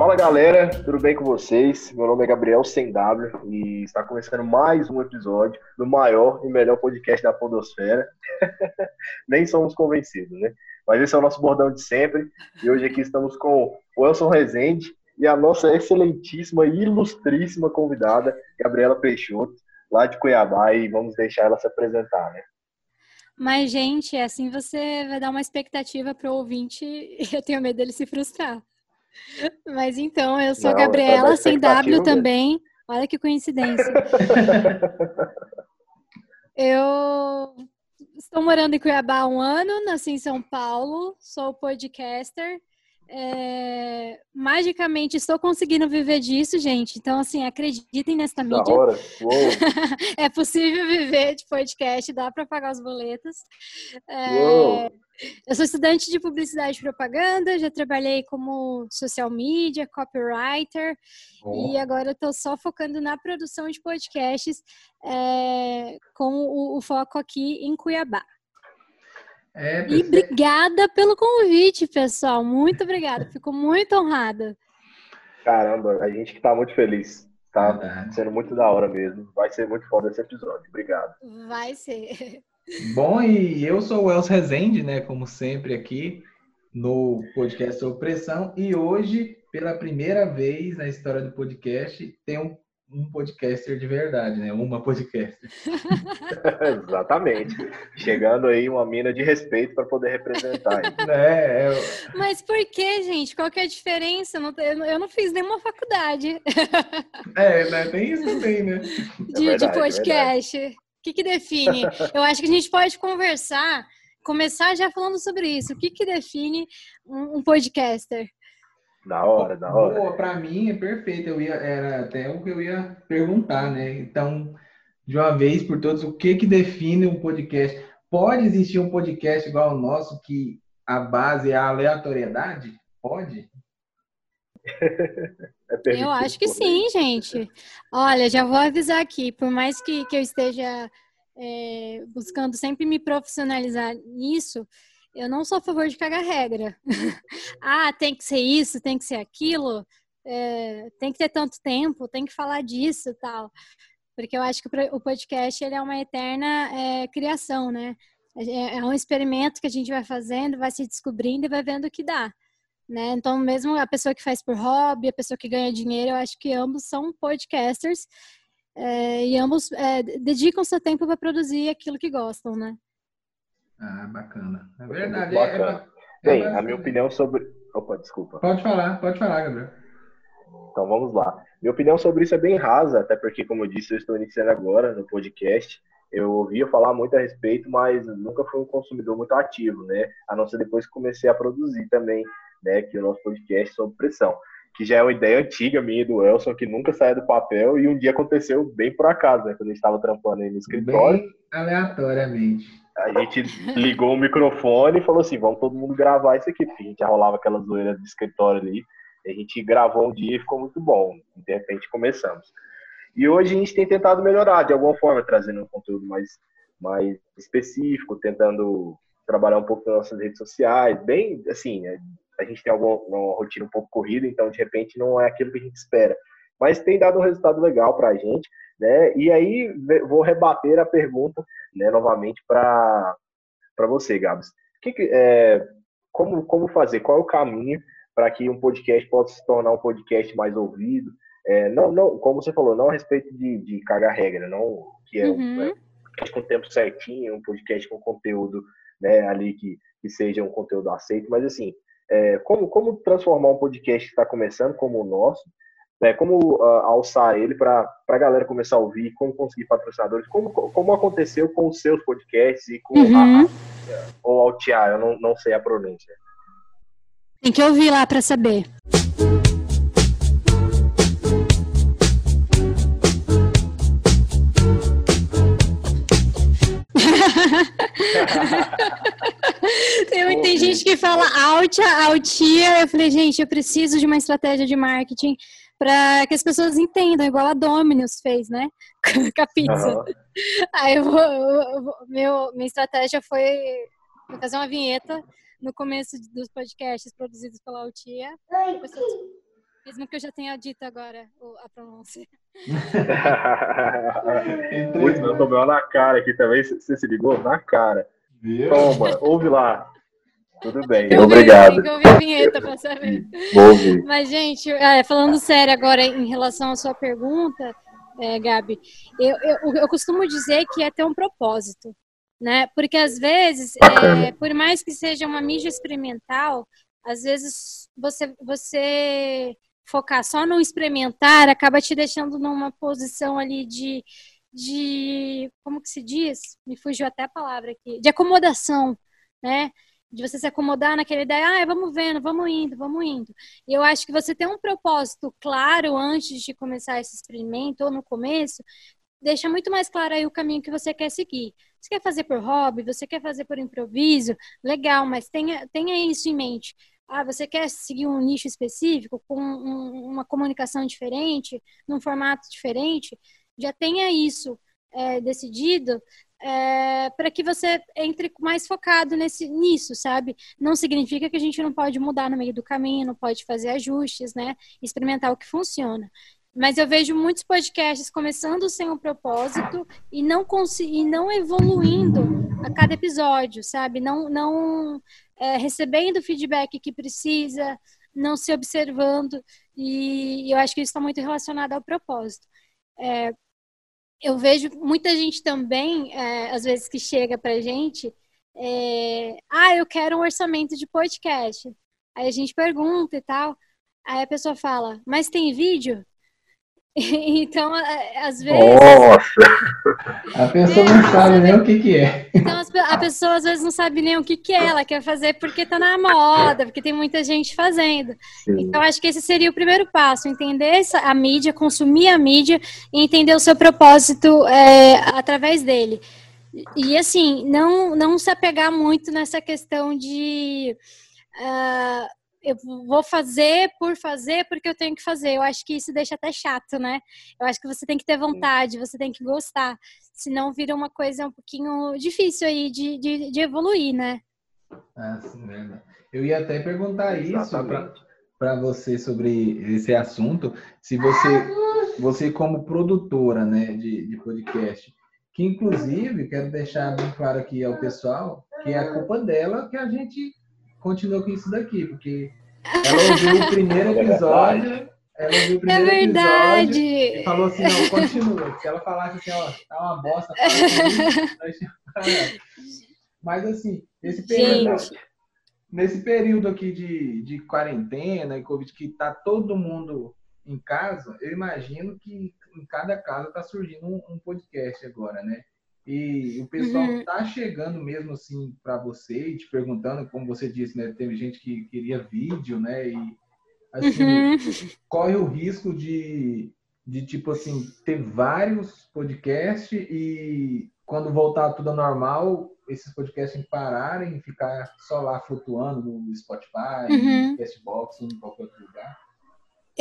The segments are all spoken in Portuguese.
Fala galera, tudo bem com vocês? Meu nome é Gabriel Sem W e está começando mais um episódio do maior e melhor podcast da Podosfera. Nem somos convencidos, né? Mas esse é o nosso bordão de sempre e hoje aqui estamos com o Elson Rezende e a nossa excelentíssima e ilustríssima convidada, Gabriela Peixoto, lá de Cuiabá, e vamos deixar ela se apresentar, né? Mas, gente, assim você vai dar uma expectativa para o ouvinte e eu tenho medo dele se frustrar. Mas então, eu sou a Gabriela, sem W também. Olha que coincidência. eu estou morando em Cuiabá há um ano, nasci em São Paulo, sou podcaster é, magicamente estou conseguindo viver disso, gente. Então, assim, acreditem nessa mídia. hora. é possível viver de podcast, dá para pagar os boletos. É, eu sou estudante de publicidade e propaganda, já trabalhei como social media, copywriter, oh. e agora estou só focando na produção de podcasts é, com o, o foco aqui em Cuiabá. É, e obrigada pelo convite, pessoal. Muito obrigada. Fico muito honrada. Caramba, a gente que tá muito feliz. Tá sendo muito da hora mesmo. Vai ser muito foda esse episódio. Obrigado. Vai ser. Bom, e eu sou o Els Rezende, né? Como sempre aqui no podcast Opressão. E hoje, pela primeira vez na história do podcast, tem um um podcaster de verdade, né? Uma podcaster. Exatamente. Chegando aí uma mina de respeito para poder representar. é, é... Mas por que, gente? Qual que é a diferença? Eu não fiz nenhuma faculdade. é, né? Tem isso também, né? De, é verdade, de podcast. O que, que define? Eu acho que a gente pode conversar, começar já falando sobre isso. O que, que define um, um podcaster? Da hora, da hora. Boa, pra mim é perfeito. Eu ia, era até o que eu ia perguntar, né? Então, de uma vez por todas, o que que define um podcast? Pode existir um podcast igual ao nosso que a base é a aleatoriedade? Pode? é eu acho que sim, gente. Olha, já vou avisar aqui, por mais que, que eu esteja é, buscando sempre me profissionalizar nisso, eu não sou a favor de cagar regra. ah, tem que ser isso, tem que ser aquilo, é, tem que ter tanto tempo, tem que falar disso tal. Porque eu acho que o podcast ele é uma eterna é, criação, né? É, é um experimento que a gente vai fazendo, vai se descobrindo e vai vendo o que dá. Né? Então, mesmo a pessoa que faz por hobby, a pessoa que ganha dinheiro, eu acho que ambos são podcasters é, e ambos é, dedicam seu tempo para produzir aquilo que gostam, né? Ah, bacana. É verdade. Bacana. É, é, Bem, a minha opinião sobre. Opa, desculpa. Pode falar, pode falar, Gabriel. Então vamos lá. Minha opinião sobre isso é bem rasa, até porque, como eu disse, eu estou iniciando agora no podcast. Eu ouvia falar muito a respeito, mas nunca fui um consumidor muito ativo, né? A não ser depois que comecei a produzir também, né? Que o nosso podcast sobre pressão. Que já é uma ideia antiga minha do Elson, que nunca saía do papel, e um dia aconteceu bem por acaso, né? Quando a gente estava trampando aí no escritório. Bem aleatoriamente a gente ligou o microfone e falou assim: vamos todo mundo gravar isso aqui, porque a gente rolava aquela zoeira de escritório ali. A gente gravou um dia e ficou muito bom. De repente começamos. E hoje a gente tem tentado melhorar de alguma forma, trazendo um conteúdo mais, mais específico, tentando trabalhar um pouco nas nossas redes sociais. Bem, assim, né, a gente tem alguma, uma rotina um pouco corrida, então de repente não é aquilo que a gente espera. Mas tem dado um resultado legal para a gente. Né? E aí vou rebater a pergunta né, novamente para você, Gabs. Que, é, como, como fazer? Qual é o caminho para que um podcast possa se tornar um podcast mais ouvido? É, não, não, como você falou, não a respeito de, de cagar regra, não que é uhum. um, é, podcast com tempo certinho, um podcast com conteúdo né, ali que, que seja um conteúdo aceito, mas assim, é, como, como transformar um podcast que está começando como o nosso né, como uh, alçar ele para a galera começar a ouvir, como conseguir patrocinadores, como, como aconteceu com os seus podcasts e com uhum. a, ou altear, eu não, não sei a pronúncia. Tem que ouvir lá para saber. tem, tem gente que fala altia, altia. Eu falei, gente, eu preciso de uma estratégia de marketing para que as pessoas entendam, igual a Domino's fez, né? Com a pizza. Uhum. Aí eu vou, eu vou, meu, minha estratégia foi fazer uma vinheta no começo dos podcasts produzidos pela Altia. Mesmo que eu já tenha dito agora a pronúncia. Putz, eu tomei na cara aqui também. Você se ligou? Na cara. Toma, ouve lá. Tudo bem, eu obrigado. Eu ouvi a vinheta para saber. Ouvi. Mas, gente, é, falando sério agora em relação à sua pergunta, é, Gabi, eu, eu, eu costumo dizer que é ter um propósito, né? Porque às vezes, é, por mais que seja uma mídia experimental, às vezes você, você focar só no experimentar acaba te deixando numa posição ali de, de como que se diz? Me fugiu até a palavra aqui, de acomodação, né? de você se acomodar naquela ideia, ah, vamos vendo, vamos indo, vamos indo. E eu acho que você ter um propósito claro antes de começar esse experimento, ou no começo, deixa muito mais claro aí o caminho que você quer seguir. Você quer fazer por hobby, você quer fazer por improviso, legal, mas tenha, tenha isso em mente. Ah, você quer seguir um nicho específico, com um, uma comunicação diferente, num formato diferente, já tenha isso é, decidido é, para que você entre mais focado nesse, nisso, sabe? Não significa que a gente não pode mudar no meio do caminho, não pode fazer ajustes, né? Experimentar o que funciona. Mas eu vejo muitos podcasts começando sem um propósito e não, e não evoluindo a cada episódio, sabe? Não, não é, recebendo o feedback que precisa, não se observando. E eu acho que isso está muito relacionado ao propósito. É, eu vejo muita gente também, é, às vezes, que chega pra gente, é, ah, eu quero um orçamento de podcast. Aí a gente pergunta e tal. Aí a pessoa fala, mas tem vídeo? Então, às vezes. Nossa! A pessoa não é, sabe nem o que, que é. Então, a pessoa às vezes não sabe nem o que, que é. Ela quer fazer porque tá na moda, porque tem muita gente fazendo. Sim. Então, acho que esse seria o primeiro passo: entender a mídia, consumir a mídia e entender o seu propósito é, através dele. E, assim, não, não se apegar muito nessa questão de. Uh, eu vou fazer por fazer porque eu tenho que fazer. Eu acho que isso deixa até chato, né? Eu acho que você tem que ter vontade, você tem que gostar. Senão vira uma coisa um pouquinho difícil aí de, de, de evoluir, né? Ah, sim, verdade. Eu ia até perguntar isso para você sobre esse assunto. Se você, você como produtora né, de, de podcast, que inclusive, quero deixar bem claro aqui ao pessoal, que é a culpa dela que a gente continua com isso daqui, porque ela ouviu o primeiro é episódio, ela ouviu o primeiro é verdade. episódio e falou assim, não, continua. Se ela falasse assim, ó, tá uma bosta, mas assim, nesse período, nesse período aqui de, de quarentena e Covid, que tá todo mundo em casa, eu imagino que em cada casa tá surgindo um, um podcast agora, né? E o pessoal uhum. tá chegando mesmo assim para você e te perguntando, como você disse, né? Teve gente que queria vídeo, né? E assim, uhum. corre o risco de, de tipo assim, ter vários podcasts e quando voltar tudo ao normal, esses podcasts pararem e ficar só lá flutuando no Spotify, uhum. no Castbox, em qualquer outro lugar.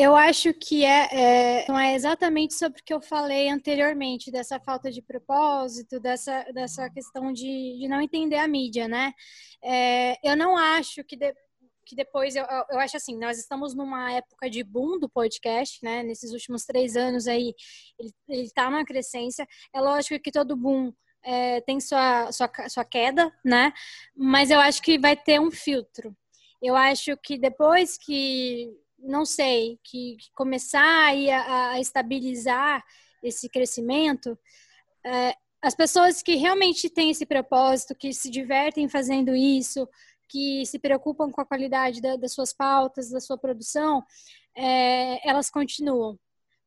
Eu acho que é, é, não é exatamente sobre o que eu falei anteriormente, dessa falta de propósito, dessa, dessa questão de, de não entender a mídia, né? É, eu não acho que, de, que depois, eu, eu acho assim, nós estamos numa época de boom do podcast, né? Nesses últimos três anos aí, ele, ele tá numa crescência. É lógico que todo boom é, tem sua, sua, sua queda, né? Mas eu acho que vai ter um filtro. Eu acho que depois que não sei, que, que começar a, a, estabilizar esse crescimento, é, as pessoas que realmente têm esse propósito, que se divertem fazendo isso, que se preocupam com a qualidade da, das suas pautas, da sua produção, é, elas continuam.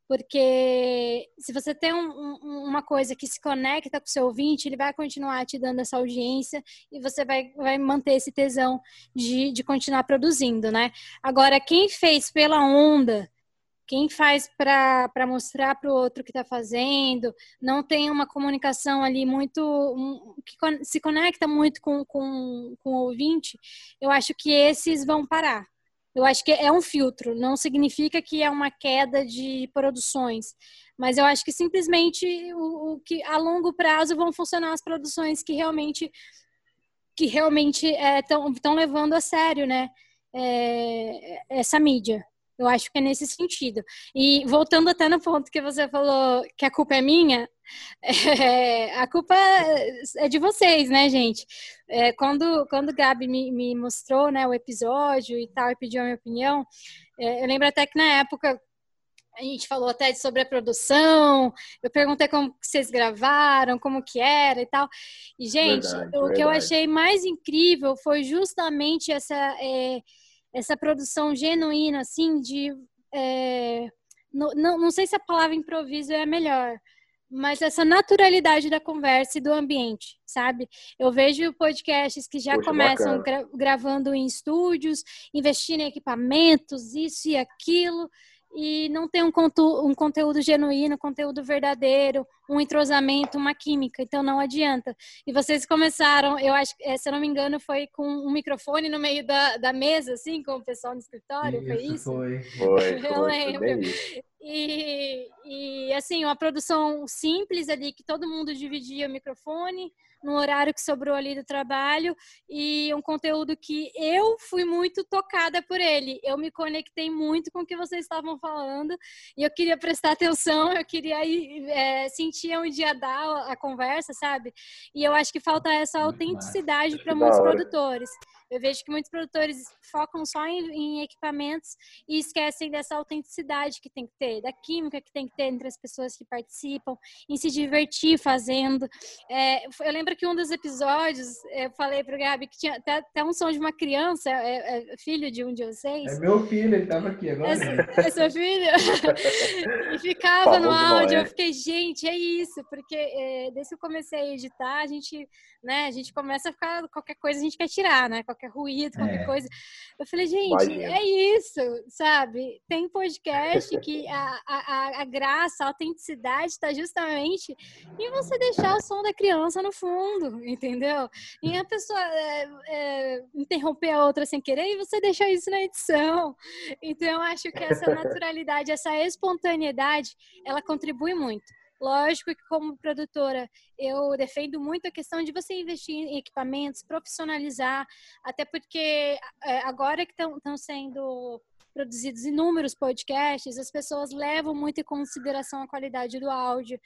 Porque se você tem um, um, uma coisa que se conecta com o seu ouvinte, ele vai continuar te dando essa audiência e você vai, vai manter esse tesão de, de continuar produzindo, né? Agora, quem fez pela onda, quem faz para mostrar para o outro que está fazendo, não tem uma comunicação ali muito. Um, que se conecta muito com, com, com o ouvinte, eu acho que esses vão parar. Eu acho que é um filtro, não significa que é uma queda de produções, mas eu acho que simplesmente o, o que a longo prazo vão funcionar as produções que realmente que realmente estão é, levando a sério, né, é, essa mídia. Eu acho que é nesse sentido. E voltando até no ponto que você falou que a culpa é minha, é, a culpa é de vocês, né, gente? É, quando, quando o Gabi me, me, mostrou né, o episódio e tal, e pediu a minha opinião, é, eu lembro até que na época a gente falou até sobre a produção, eu perguntei como vocês gravaram, como que era e tal. E, gente, verdade, o verdade. que eu achei mais incrível foi justamente essa, é, essa produção genuína, assim, de. É, não, não, não sei se a palavra improviso é a melhor, mas essa naturalidade da conversa e do ambiente, sabe? Eu vejo podcasts que já Poxa, começam gra gravando em estúdios, investindo em equipamentos, isso e aquilo e não tem um, um conteúdo genuíno, conteúdo verdadeiro, um entrosamento, uma química, então não adianta. E vocês começaram, eu acho, eh, se eu não me engano, foi com um microfone no meio da, da mesa, assim, com o pessoal no escritório, isso, foi isso? Foi, foi. eu foi, lembro. E, e, assim, uma produção simples ali, que todo mundo dividia o microfone, no horário que sobrou ali do trabalho e um conteúdo que eu fui muito tocada por ele. Eu me conectei muito com o que vocês estavam falando e eu queria prestar atenção, eu queria ir, é, sentir onde ia dar a conversa, sabe? E eu acho que falta essa autenticidade para muitos produtores. Eu vejo que muitos produtores focam só em, em, equipamentos e esquecem dessa autenticidade que tem que ter, da química que tem que ter entre as pessoas que participam, em se divertir fazendo. É, eu lembro que um dos episódios eu falei para o Gabi que tinha até, até, um som de uma criança, é, é, filho de um de vocês. É meu filho, ele estava aqui agora. É, é seu filho? e ficava no áudio. Eu fiquei, gente, é isso, porque é, desde que eu comecei a editar, a gente, né, a gente começa a ficar, qualquer coisa a gente quer tirar, né? Qualquer qualquer ruído, qualquer é. coisa. Eu falei, gente, Imagina. é isso, sabe? Tem podcast que a, a, a graça, a autenticidade está justamente em você deixar o som da criança no fundo, entendeu? E a pessoa é, é, interromper a outra sem querer e você deixar isso na edição. Então, eu acho que essa naturalidade, essa espontaneidade, ela contribui muito. Lógico que, como produtora, eu defendo muito a questão de você investir em equipamentos, profissionalizar, até porque é, agora que estão sendo produzidos inúmeros podcasts, as pessoas levam muito em consideração a qualidade do áudio.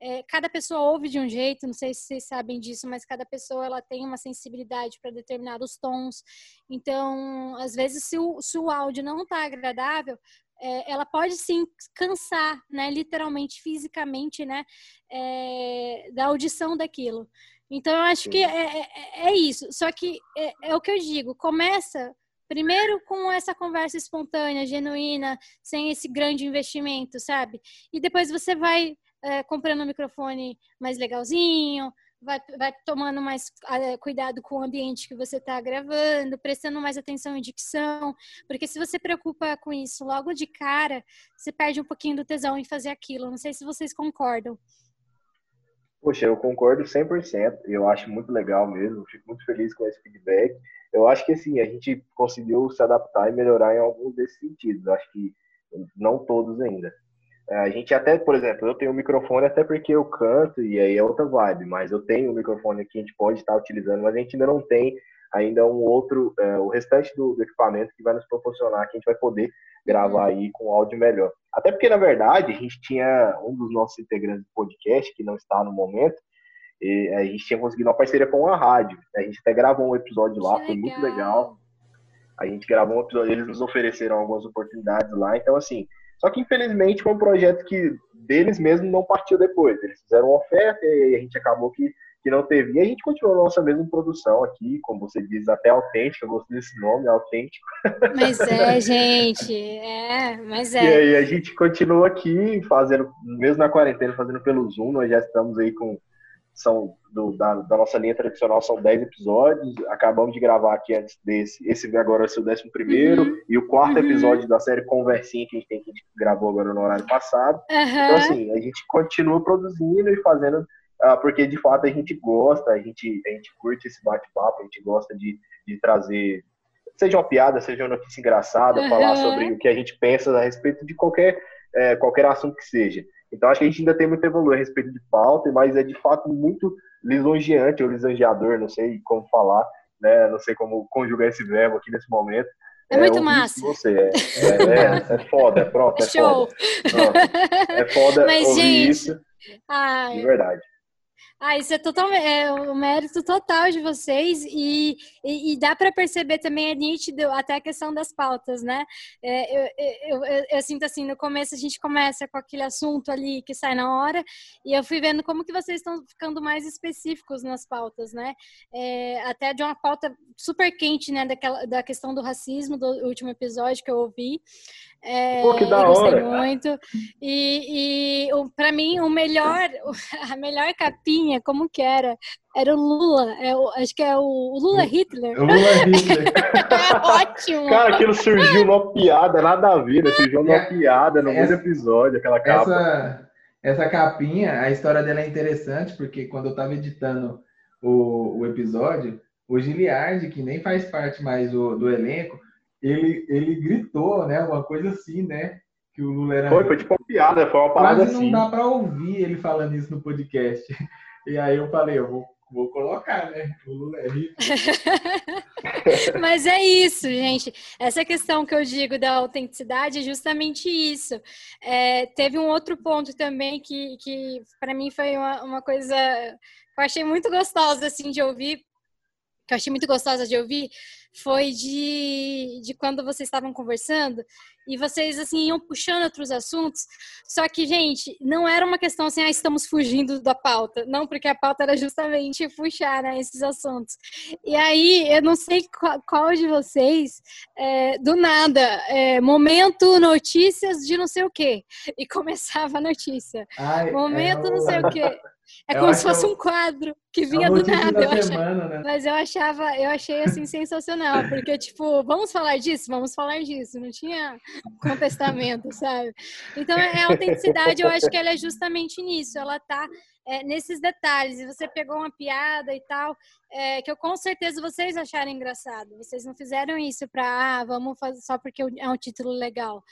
É, cada pessoa ouve de um jeito, não sei se vocês sabem disso, mas cada pessoa ela tem uma sensibilidade para determinados tons. Então, às vezes, se o, se o áudio não está agradável, é, ela pode sim cansar, né, literalmente, fisicamente, né, é, da audição daquilo. Então, eu acho que é, é, é isso. Só que é, é, o que eu digo, começa primeiro com essa conversa espontânea, genuína, sem esse grande investimento, sabe? E depois você vai é, comprando um microfone mais legalzinho, vai, vai tomando mais uh, cuidado com o ambiente que você está gravando, prestando mais atenção em dicção, porque se você preocupa com isso logo de cara, você perde um pouquinho do tesão em fazer aquilo. Não sei se vocês concordam. Poxa, eu concordo 100%. Eu acho muito legal mesmo. Fico muito feliz com esse feedback. Eu acho que assim, a gente conseguiu se adaptar e melhorar em alguns desses sentidos. Eu acho que não todos ainda. É, a gente até, por exemplo, eu tenho um microfone até porque eu canto e aí é outra vibe, mas eu tenho um microfone que a gente pode estar utilizando, mas a gente ainda não tem ainda um outro, é, o restante do, do, equipamento que vai nos proporcionar que a gente vai poder gravar aí com áudio melhor. Até porque, na verdade, a gente tinha um dos nossos integrantes do podcast, que não está no momento, e a gente tinha conseguido uma parceria com a rádio. A gente até gravou um episódio lá, que foi legal. muito legal. A gente gravou um episódio, eles nos ofereceram algumas oportunidades lá, então assim, só que, infelizmente, foi um projeto que deles mesmos não partiu depois. Eles fizeram uma oferta e a gente acabou que, que não teve. E a gente continuou a nossa mesma produção aqui, como você diz, até autêntica. Eu gostei desse nome, autêntico. Mas é, gente. É, mas é. E aí a gente continua aqui fazendo, mesmo na quarentena, fazendo pelo Zoom. Nós já estamos aí com são do, da, da, nossa linha tradicional são 10 episódios. Acabamos de gravar aqui antes desse. Esse agora ser o 11 primeiro uhum. e o quarto uhum. episódio da série Conversinha que a gente, tem, que a gente gravou agora no horário passado. Uhum. Então, assim, a gente continua produzindo e fazendo, uh, porque de fato a gente gosta, a gente, a gente curte esse bate-papo, a gente gosta de, de trazer, seja uma piada, seja uma notícia engraçada, falar sobre o que a gente pensa a respeito de qualquer, é, qualquer assunto que seja. Então acho que a gente ainda tem muito a evoluir a respeito de pauta, mas é de fato muito lisonjeante ou lisonjeador, não sei como falar, né? Não sei como conjugar esse verbo aqui nesse momento, É, é muito massa. Você é, é, é, é, foda, é próprio. É Show! Foda. é foda Mas, gente, isso. Ai, de verdade. Ah, isso é totalmente é um mérito total de vocês e, e, e dá para perceber também é nítido até a questão das pautas, né? É, eu, eu, eu, eu, sinto assim, no começo a gente começa com aquele assunto ali que sai na hora e eu fui vendo como que vocês estão ficando mais específicos nas pautas, né? É, até de uma pauta super quente, né? Daquela, da questão do racismo do último episódio que eu ouvi. É, Pô, que da hora! muito. E, e para mim, o melhor, a melhor capinha, como que era? Era o Lula, é o, acho que é o, Lula Hitler. O Lula Hitler. é ótimo. Cara, aquilo surgiu numa piada, nada a ver, né? surgiu numa é, piada no mesmo episódio, aquela capa. Essa, essa capinha, a história dela é interessante, porque quando eu tava editando o, o episódio, o Giliard, que nem faz parte mais do, do elenco, ele, ele gritou, né? Uma coisa assim, né? Que o Lula era. Foi, foi tipo uma piada, foi uma parada Quase assim. não dá para ouvir ele falando isso no podcast. E aí eu falei, eu vou, vou colocar, né? O Lula é rico. Mas é isso, gente. Essa questão que eu digo da autenticidade é justamente isso. É, teve um outro ponto também que, que para mim foi uma, uma coisa que eu achei muito gostosa assim de ouvir, que eu achei muito gostosa de ouvir foi de, de quando vocês estavam conversando e vocês assim iam puxando outros assuntos. Só que, gente, não era uma questão assim, ah, estamos fugindo da pauta. Não, porque a pauta era justamente puxar né, esses assuntos. E aí, eu não sei qual, qual de vocês, é, do nada, é, momento notícias de não sei o quê. E começava a notícia. Ai, momento é não sei o quê. É como se fosse um quadro que vinha do nada. Eu semana, né? Mas eu achava, eu achei assim sensacional, porque tipo, vamos falar disso, vamos falar disso, não tinha contestamento, sabe? Então a autenticidade, eu acho que ela é justamente nisso, ela tá é, nesses detalhes. E você pegou uma piada e tal, é, que eu com certeza vocês acharam engraçado. Vocês não fizeram isso para, ah, vamos fazer só porque é um título legal.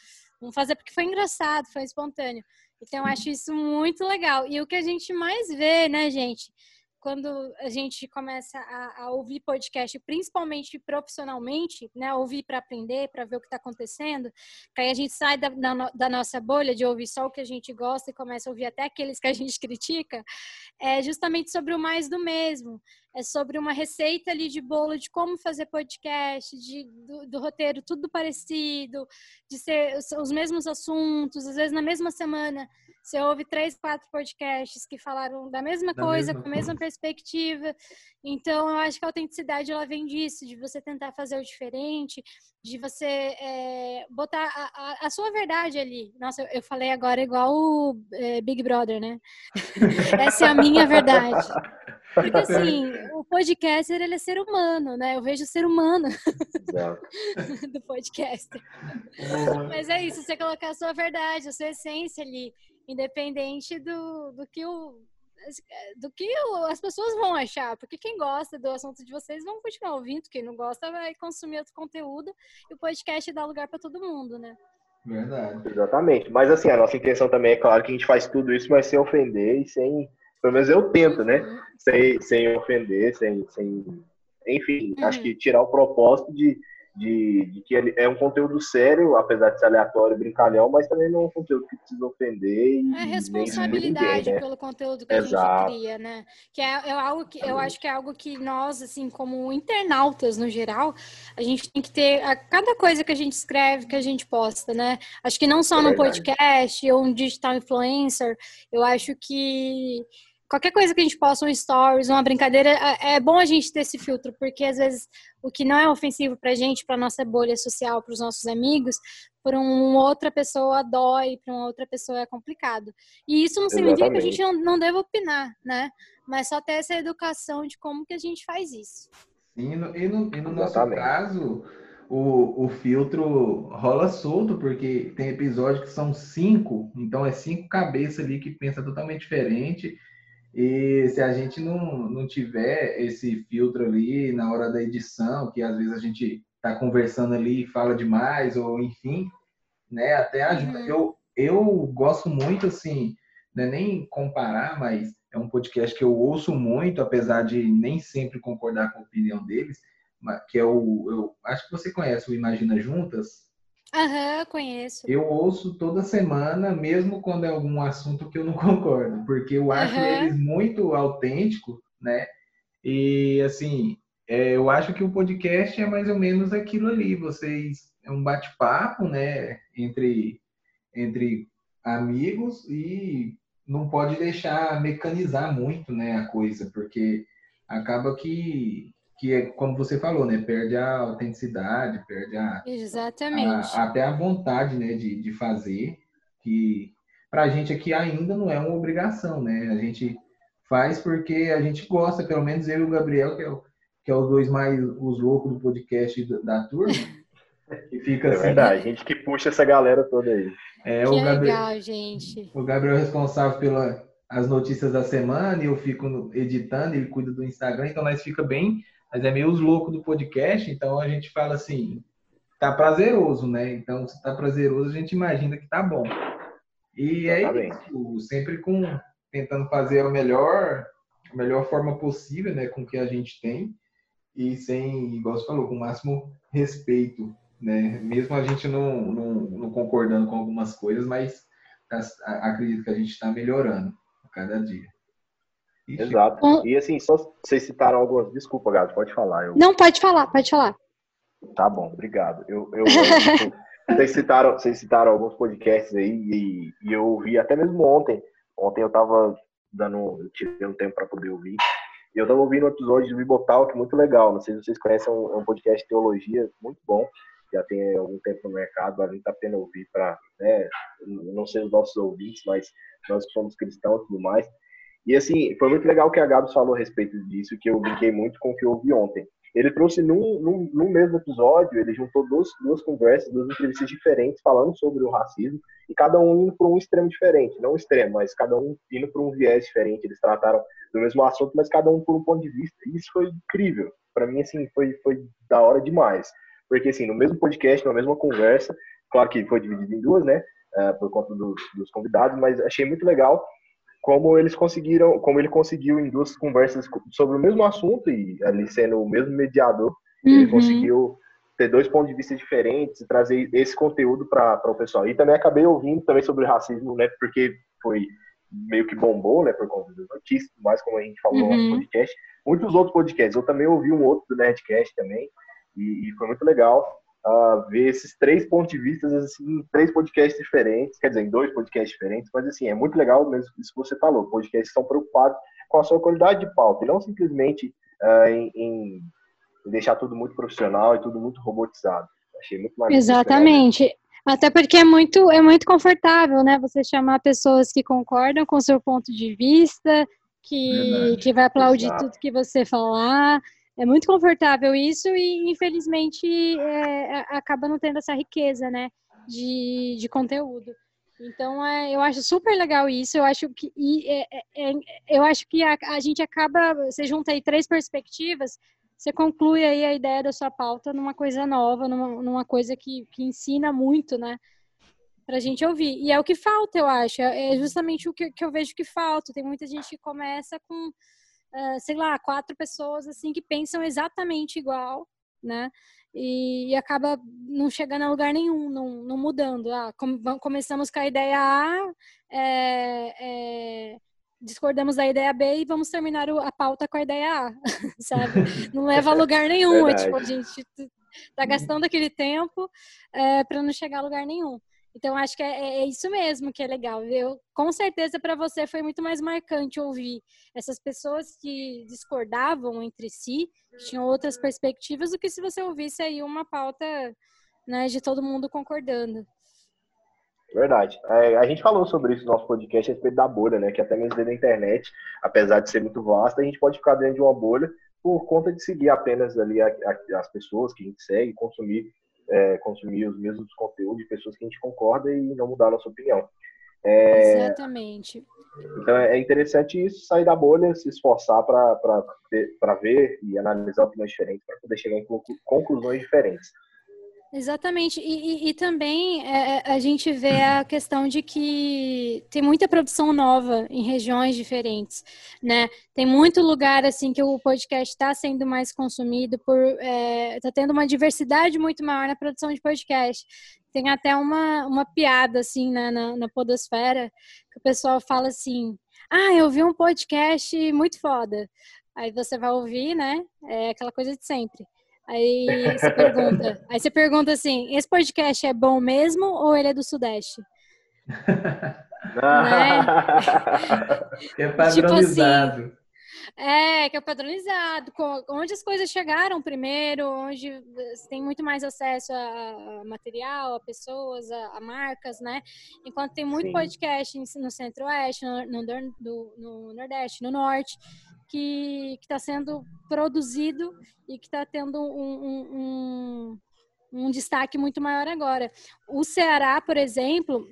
Vamos fazer porque foi engraçado, foi espontâneo. Então, acho isso muito legal. E o que a gente mais vê, né, gente? Quando a gente começa a, a ouvir podcast, principalmente profissionalmente, né? Ouvir para aprender, para ver o que está acontecendo, que aí a gente sai da, da, da, nossa bolha de ouvir só o que a gente gosta e começa a ouvir até aqueles que a gente critica, é justamente sobre o mais do mesmo é sobre uma receita ali de bolo de como fazer podcast, de, do, do, roteiro tudo parecido, de ser os mesmos assuntos, às vezes na mesma semana você ouve três, quatro podcasts que falaram da mesma da coisa, mesma com a mesma perspectiva. Então, eu acho que a autenticidade ela vem disso, de você tentar fazer o diferente, de você é, botar a, a, a, sua verdade ali. Nossa, eu, eu falei agora igual o é, Big Brother, né? Essa é a minha verdade. Porque assim, o podcaster ele é ser humano, né? Eu vejo o ser humano do podcaster. Mas é isso, você colocar a sua verdade, a sua essência ali, independente do, do que o do que as pessoas vão achar, porque quem gosta do assunto de vocês vão continuar ouvindo, quem não gosta vai consumir outro conteúdo e o podcast dá lugar para todo mundo, né? Verdade. Exatamente. Mas assim, a nossa intenção também é claro que a gente faz tudo isso, mas sem ofender e sem pelo menos eu tento, né? Uhum. Sem, sem ofender, sem, sem. Enfim, uhum. acho que tirar o propósito de, de, de, que ele é um conteúdo sério, apesar de ser aleatório e brincalhão, mas também não é um conteúdo que precisa ofender. E é responsabilidade ninguém, né? pelo conteúdo que Exato. a gente cria, né? Que é, é, algo que eu acho que é algo que nós, assim, como internautas no geral, a gente tem que ter a cada coisa que a gente escreve, que a gente posta, né? Acho que não só é no podcast ou um digital influencer, eu acho que qualquer coisa que a gente possa, um stories, uma brincadeira, é, é bom a gente ter esse filtro, porque às vezes o que não é ofensivo pra gente, pra nossa bolha social, para os nossos amigos, por uma outra pessoa dói, para uma outra pessoa é complicado. E isso não significa Exatamente. que a gente não, não deva opinar, né? Mas só ter essa educação de como que a gente faz isso. Sim, e no, e no, e no nosso caso, o, o filtro rola solto, porque tem episódios que são cinco, então é cinco cabeças ali que pensa totalmente diferente e se a gente não, não tiver esse filtro ali na hora da edição, que às vezes a gente está conversando ali e fala demais, ou enfim, né, até ajuda. Uhum. Eu, eu gosto muito, assim, não é nem comparar, mas é um podcast que eu ouço muito, apesar de nem sempre concordar com a opinião deles, que é o. Eu acho que você conhece o Imagina Juntas. Aham, uhum, conheço. Eu ouço toda semana, mesmo quando é algum assunto que eu não concordo, porque eu acho uhum. eles muito autênticos, né? E assim, é, eu acho que o podcast é mais ou menos aquilo ali. Vocês é um bate-papo, né? Entre, entre amigos e não pode deixar mecanizar muito, né? A coisa, porque acaba que que é como você falou, né? Perde a autenticidade, perde a exatamente a, até a vontade, né? De, de fazer que para a gente aqui ainda não é uma obrigação, né? A gente faz porque a gente gosta, pelo menos eu e o Gabriel, que é, o, que é os dois mais os loucos do podcast da, da turma. que fica é assim, verdade, a gente que puxa essa galera toda aí. É, que o Gabriel, legal, gente. O Gabriel é responsável pelas notícias da semana e eu fico editando, ele cuida do Instagram, então nós fica bem mas é meio os loucos do podcast, então a gente fala assim, tá prazeroso, né? Então, se tá prazeroso, a gente imagina que tá bom. E é isso, sempre com tentando fazer a melhor, a melhor forma possível, né, com o que a gente tem e sem, igual você falou, com o máximo respeito, né? Mesmo a gente não, não, não concordando com algumas coisas, mas acredito que a gente está melhorando a cada dia. Exato. E assim, só vocês citaram algumas. Desculpa, Gato, pode falar. Eu... Não, pode falar, pode falar. Tá bom, obrigado. Eu, eu, eu vocês, citaram, vocês citaram alguns podcasts aí e, e, eu ouvi até mesmo ontem. Ontem eu tava dando. Eu tirei um tempo para poder ouvir. E eu tava ouvindo um episódio do Bibotalk muito legal. Não sei se vocês conhecem, é um, é um podcast de teologia muito bom. Já tem algum tempo no mercado, vale muito a pena ouvir para, né, não ser os nossos ouvintes, mas nós que somos cristãos e tudo mais. E assim, foi muito legal que a Gabs falou a respeito disso, que eu brinquei muito com o que eu ouvi ontem. Ele trouxe num, num, num, mesmo episódio, ele juntou duas, duas conversas, duas entrevistas diferentes falando sobre o racismo, e cada um indo para um extremo diferente. Não extremo, mas cada um indo para um viés diferente. Eles trataram do mesmo assunto, mas cada um por um ponto de vista. E isso foi incrível. Para mim, assim, foi, foi da hora demais. Porque, assim, no mesmo podcast, na mesma conversa, claro que foi dividido em duas, né? Uh, por conta dos, dos convidados, mas achei muito legal como eles conseguiram, como ele conseguiu em duas conversas sobre o mesmo assunto e ali sendo o mesmo mediador, uhum. ele conseguiu ter dois pontos de vista diferentes e trazer esse conteúdo para o pessoal. E também acabei ouvindo também sobre racismo, né, porque foi meio que bombou, né, por conta das notícias, mais como a gente falou uhum. no podcast. Muitos outros podcasts, eu também ouvi um outro do Nerdcast também, e, e foi muito legal uh, ver esses três pontos de vista assim, em três podcasts diferentes, quer dizer, em dois podcasts diferentes, mas assim, é muito legal mesmo isso que você falou. Podcasts estão preocupados com a sua qualidade de pauta, e não simplesmente uh, em, em, deixar tudo muito profissional e tudo muito robotizado. Achei muito mais Exatamente. Até porque é muito, é muito confortável, né? Você chamar pessoas que concordam com o seu ponto de vista, que, que vai aplaudir Exato. tudo que você falar. É muito confortável isso e, infelizmente, é, acaba não tendo essa riqueza, né, de, de conteúdo. Então, é, eu acho super legal isso. Eu acho que, e, é, é, é eu acho que a, a, gente acaba, você junta aí três perspectivas, você conclui aí a ideia da sua pauta numa coisa nova, numa, numa coisa que, que ensina muito, né? Pra gente ouvir. E é o que falta, eu acho. É, é justamente o que, que eu vejo que falta. Tem muita gente que começa com uh, sei lá, quatro pessoas assim que pensam exatamente igual, né? E, e acaba não chegando a lugar nenhum, não, não mudando. Ah, com, começamos com a ideia A, é, é, discordamos da ideia B e vamos terminar a pauta com a ideia A, sabe? Não leva a lugar nenhum. É, tipo, a gente tá gastando aquele tempo é, para não chegar a lugar nenhum. Então, acho que é, é, é, isso mesmo que é legal. Eu, com certeza, para você foi muito mais marcante ouvir essas pessoas que discordavam entre si, que tinham outras perspectivas, do que se você ouvisse aí uma pauta né, de todo mundo concordando. Verdade. É, a gente falou sobre isso no nosso podcast a respeito da bolha, né? Que até mesmo dentro da internet, apesar de ser muito vasta, a gente pode ficar dentro de uma bolha por conta de seguir apenas ali a, a, as pessoas que a gente segue, consumir é, consumir os mesmos conteúdos de pessoas que a gente concorda e não mudar a nossa opinião. É, Exatamente. Então é interessante isso, sair da bolha, se esforçar para ver e analisar opiniões diferentes, para poder chegar em conclusões diferentes. Exatamente. E, e, e também é, é, a gente vê a questão de que tem muita produção nova em regiões diferentes, né? Tem muito lugar assim que o podcast está sendo mais consumido por está é, tá tendo uma diversidade muito maior na produção de podcast. Tem até uma, uma piada assim na, na, na podosfera que o pessoal fala assim: ah, eu vi um podcast muito foda. Aí você vai ouvir, né? É aquela coisa de sempre. Aí você pergunta, aí você pergunta assim, esse podcast é bom mesmo ou ele é do Sudeste? né? é padronizado. Tipo assim, é, que é padronizado, onde as coisas chegaram primeiro, onde tem muito mais acesso a, material, a pessoas, a, a marcas, né? Enquanto tem muito Sim. podcast no Centro-Oeste, no, no, no Nordeste, no Norte, que está sendo produzido e que está tendo um, um, um, um, destaque muito maior agora. O Ceará, por exemplo,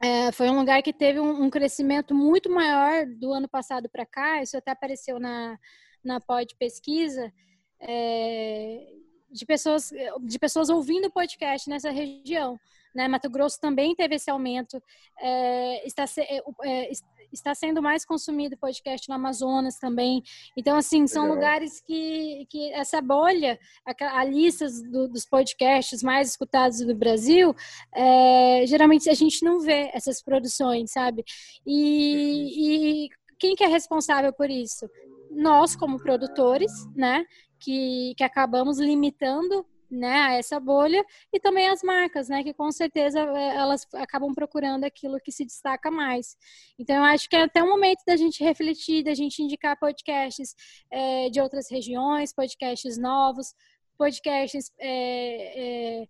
é, foi um lugar que teve um, crescimento muito maior do ano passado para cá, isso até apareceu na, na pod pesquisa, é, de, pessoas, de pessoas ouvindo podcast nessa região. Né? Mato Grosso também teve esse aumento, é, está, é, é está sendo mais consumido podcast no Amazonas também. Então, assim, são Legal. lugares que, que essa bolha, a, a lista do, dos podcasts mais escutados do Brasil, é, geralmente a gente não vê essas produções, sabe? E, e quem que é responsável por isso? Nós, como produtores, né? Que, que acabamos limitando né, a essa bolha e também as marcas, né, que com certeza é, elas acabam procurando aquilo que se destaca mais. Então, eu acho que é até o momento da gente refletir, da gente indicar podcasts é, de outras regiões, podcasts novos, podcasts é, é,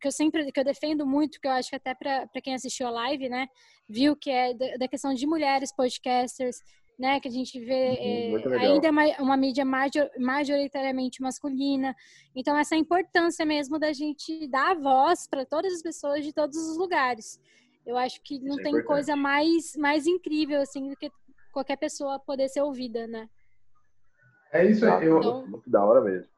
que eu sempre que eu defendo muito, que eu acho que até para quem assistiu a live, né, viu que é da, da questão de mulheres podcasters, né? Que a gente vê uhum, é, ainda é uma mídia majoritariamente masculina. Então, essa importância mesmo da gente dar voz para todas as pessoas de todos os lugares. Eu acho que não é tem é coisa mais, mais incrível assim do que qualquer pessoa poder ser ouvida, né? É isso, aí. eu... Então, muito da hora mesmo.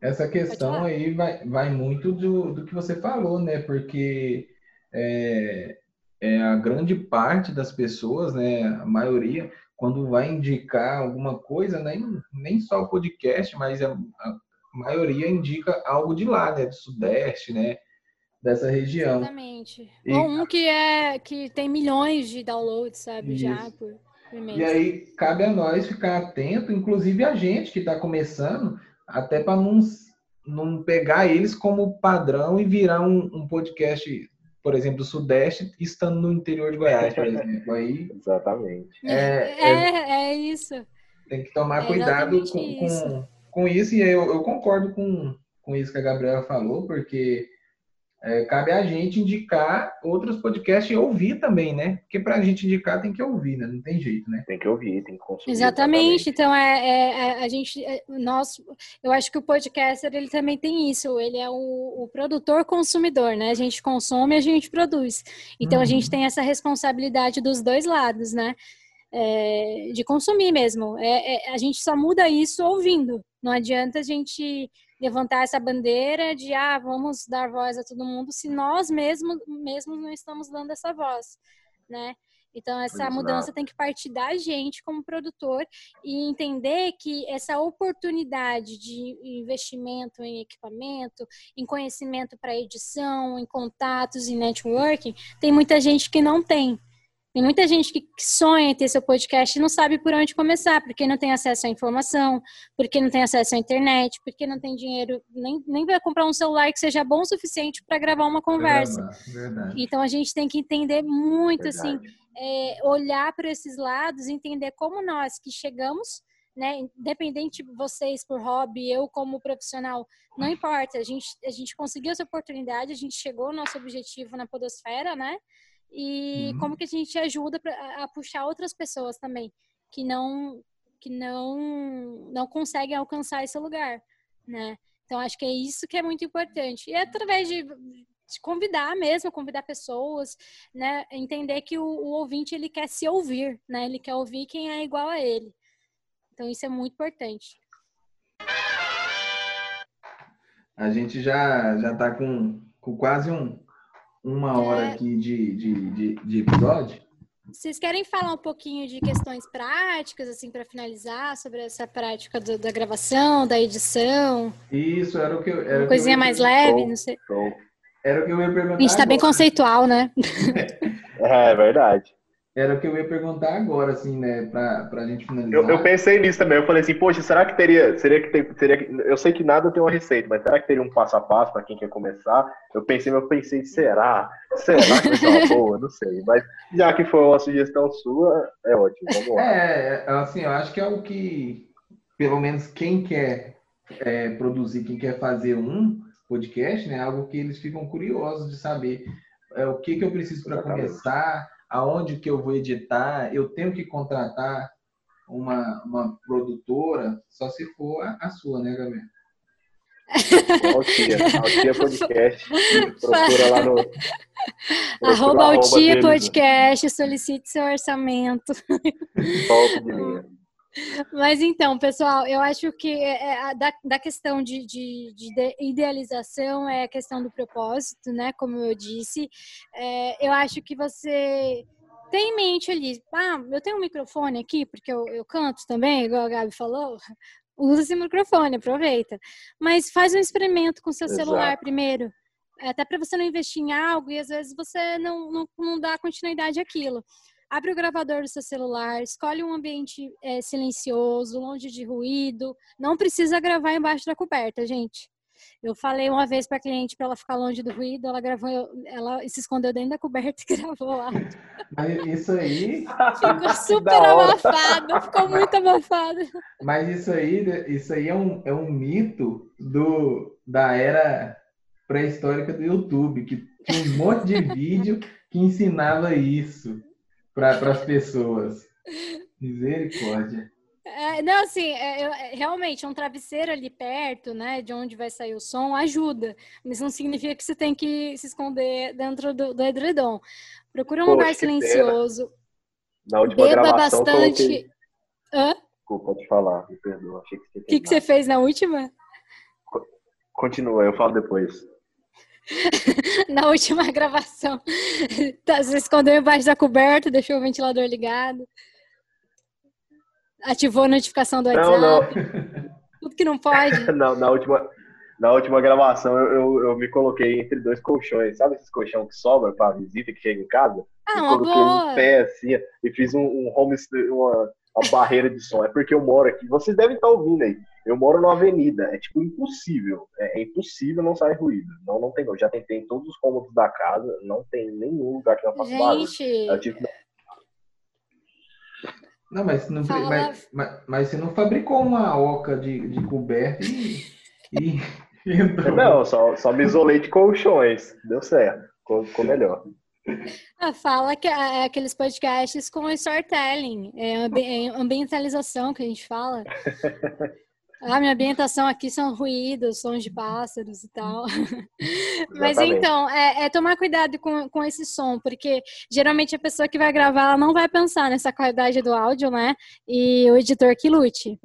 Essa questão aí vai, vai muito do, do que você falou, né? Porque é, é, a grande parte das pessoas, né, a maioria, quando vai indicar alguma coisa, nem, nem só o podcast, mas a, a maioria indica algo de lá, né? Do Sudeste, né? Dessa região. Exatamente. E, Ou um que, é, que tem milhões de downloads, sabe? Isso. Já por, por. E aí cabe a nós ficar atento, inclusive a gente que está começando, até para não, não pegar eles como padrão e virar um, um podcast por exemplo, do Sudeste, estando no interior de Goiás, por exemplo. Aí, Exatamente. É, é, é, é isso. Tem que tomar é cuidado com, isso. Com, com isso, e eu, eu concordo com, com isso que a Gabriela falou, porque é, cabe a gente indicar outros podcasts e ouvir também, né? Porque para a gente indicar tem que ouvir, né? Não tem jeito, né? Tem que ouvir, tem que consumir. Exatamente. Então é, é, é, a gente, é, nós, eu acho que o podcaster ele também tem isso. Ele é o, o produtor consumidor, né? A gente consome, a gente produz. Então uhum. a gente uhum. tem essa responsabilidade dos dois lados, né? É, de consumir mesmo. É, é, a gente só muda isso ouvindo. Não adianta a gente levantar essa bandeira de ah, vamos dar voz a todo mundo se nós mesmos mesmos não estamos dando essa voz, né? Então essa Exato. mudança tem que partir da gente como produtor e entender que essa oportunidade de investimento em equipamento, em conhecimento para edição, em contatos e networking, tem muita gente que não tem. Tem muita gente que sonha em ter seu podcast e não sabe por onde começar, porque não tem acesso à informação, porque não tem acesso à internet, porque não tem dinheiro, nem, nem vai comprar um celular que seja bom o suficiente para gravar uma conversa. Verdade. Então a gente tem que entender muito, assim, verdade. assim, é, olhar para esses lados, entender como nós que chegamos né? Independente de vocês por hobby, eu como profissional, não importa. A gente, a gente conseguiu essa oportunidade, a gente chegou ao nosso objetivo na podosfera, né? E uhum. como que a gente ajuda pra, a puxar outras pessoas também que não que não não conseguem alcançar esse lugar, né? Então acho que é isso que é muito importante. E é através de, de convidar mesmo, convidar pessoas, né? Entender que o, o, ouvinte ele quer se ouvir, né? Ele quer ouvir quem é igual a ele. Então isso é muito importante. A gente já já está com, com quase um, uma hora é. aqui de, de, de, de episódio. Vocês querem falar um pouquinho de questões práticas, assim, para finalizar, sobre essa prática do, da gravação, da edição? Isso, era o que eu. Era Uma coisinha mais leve, não sei. Era o que eu ia perguntar. A gente está bem conceitual, né? é, é verdade. Era o que eu ia perguntar agora, assim, né, pra, pra gente finalizar. Eu, eu pensei nisso também. Eu falei assim, poxa, será que teria. Seria que ter, teria, eu sei que nada tem uma receita, mas será que teria um passo a passo para quem quer começar? Eu pensei, mas eu pensei, será? Será que vai ser uma boa? Não sei. Mas já que foi uma sugestão sua, é ótimo. Vamos lá. É, é assim, eu acho que é o que, pelo menos, quem quer é, produzir, quem quer fazer um podcast, né? Algo que eles ficam curiosos de saber é, o que, que eu preciso para começar aonde que eu vou editar, eu tenho que contratar uma, uma produtora, só se for a, a sua, né, Gabriel? Altia, Altia Podcast. Procura lá no. Arroba Altia Podcast, solicite seu orçamento. Top de linha. Mas então, pessoal, eu acho que é, é da, da questão de, de, de, idealização é a questão do propósito, né? Como eu disse, é, eu acho que você tem em mente ali, ah, eu tenho um microfone aqui, porque eu, eu canto também, igual a Gabi falou, usa esse microfone, aproveita. Mas faz um experimento com seu Exato. celular primeiro, até para você não investir em algo e às vezes você não, não, não dá continuidade àquilo abre o gravador do seu celular, escolhe um ambiente é, silencioso, longe de ruído. Não precisa gravar embaixo da coberta, gente. Eu falei uma vez para a cliente para ela ficar longe do ruído, ela gravou, ela se escondeu dentro da coberta e gravou lá. Mas isso aí ficou super abafado, ficou muito abafado. Mas isso aí, isso aí é um, é um mito do da era pré-histórica do YouTube, que tinha um monte de vídeo que ensinava isso para as pessoas. Misericórdia. É, não, assim, é, é, realmente, um travesseiro ali perto, né, de onde vai sair o som, ajuda. Mas não significa que você tem que se esconder dentro do, do edredom. Procura um Poxa, lugar silencioso. Na última beba gravação, bastante. Coloquei... Hã? Desculpa te falar, me perdoa. O que, que você fez na última? Continua, eu falo depois. na última gravação. Tá, você escondeu embaixo da coberta, deixou o ventilador ligado. Ativou a notificação do WhatsApp. Não, não. Tudo que não pode. não, na última, na última gravação eu, eu, eu, me coloquei entre dois colchões. Sabe esses colchão que sobra para visita que chega em casa? Ah, uma coloquei boa. em pé assim e fiz um, um home, uma, uma barreira de som. É porque eu moro aqui. Vocês devem estar ouvindo aí. Eu moro numa avenida, é tipo impossível. É, é impossível não sair ruído. Não, não tem. Eu já tentei em todos os cômodos da casa, não tem nenhum lugar que não faça barulho. Gente. Não, mas, não, mas, mas, mas, você não fabricou uma oca de, de coberta e. e... Não, só, só me isolei de colchões. Deu certo. Ficou, ficou melhor. Ah, fala que é aqueles podcasts com storytelling, é, é ambientalização que a gente fala. Ah, minha ambientação aqui são ruídos, sons de pássaros e tal. Mas então, é, é, tomar cuidado com, com esse som, porque geralmente a pessoa que vai gravar ela não vai pensar nessa qualidade do áudio, né? E o editor que lute.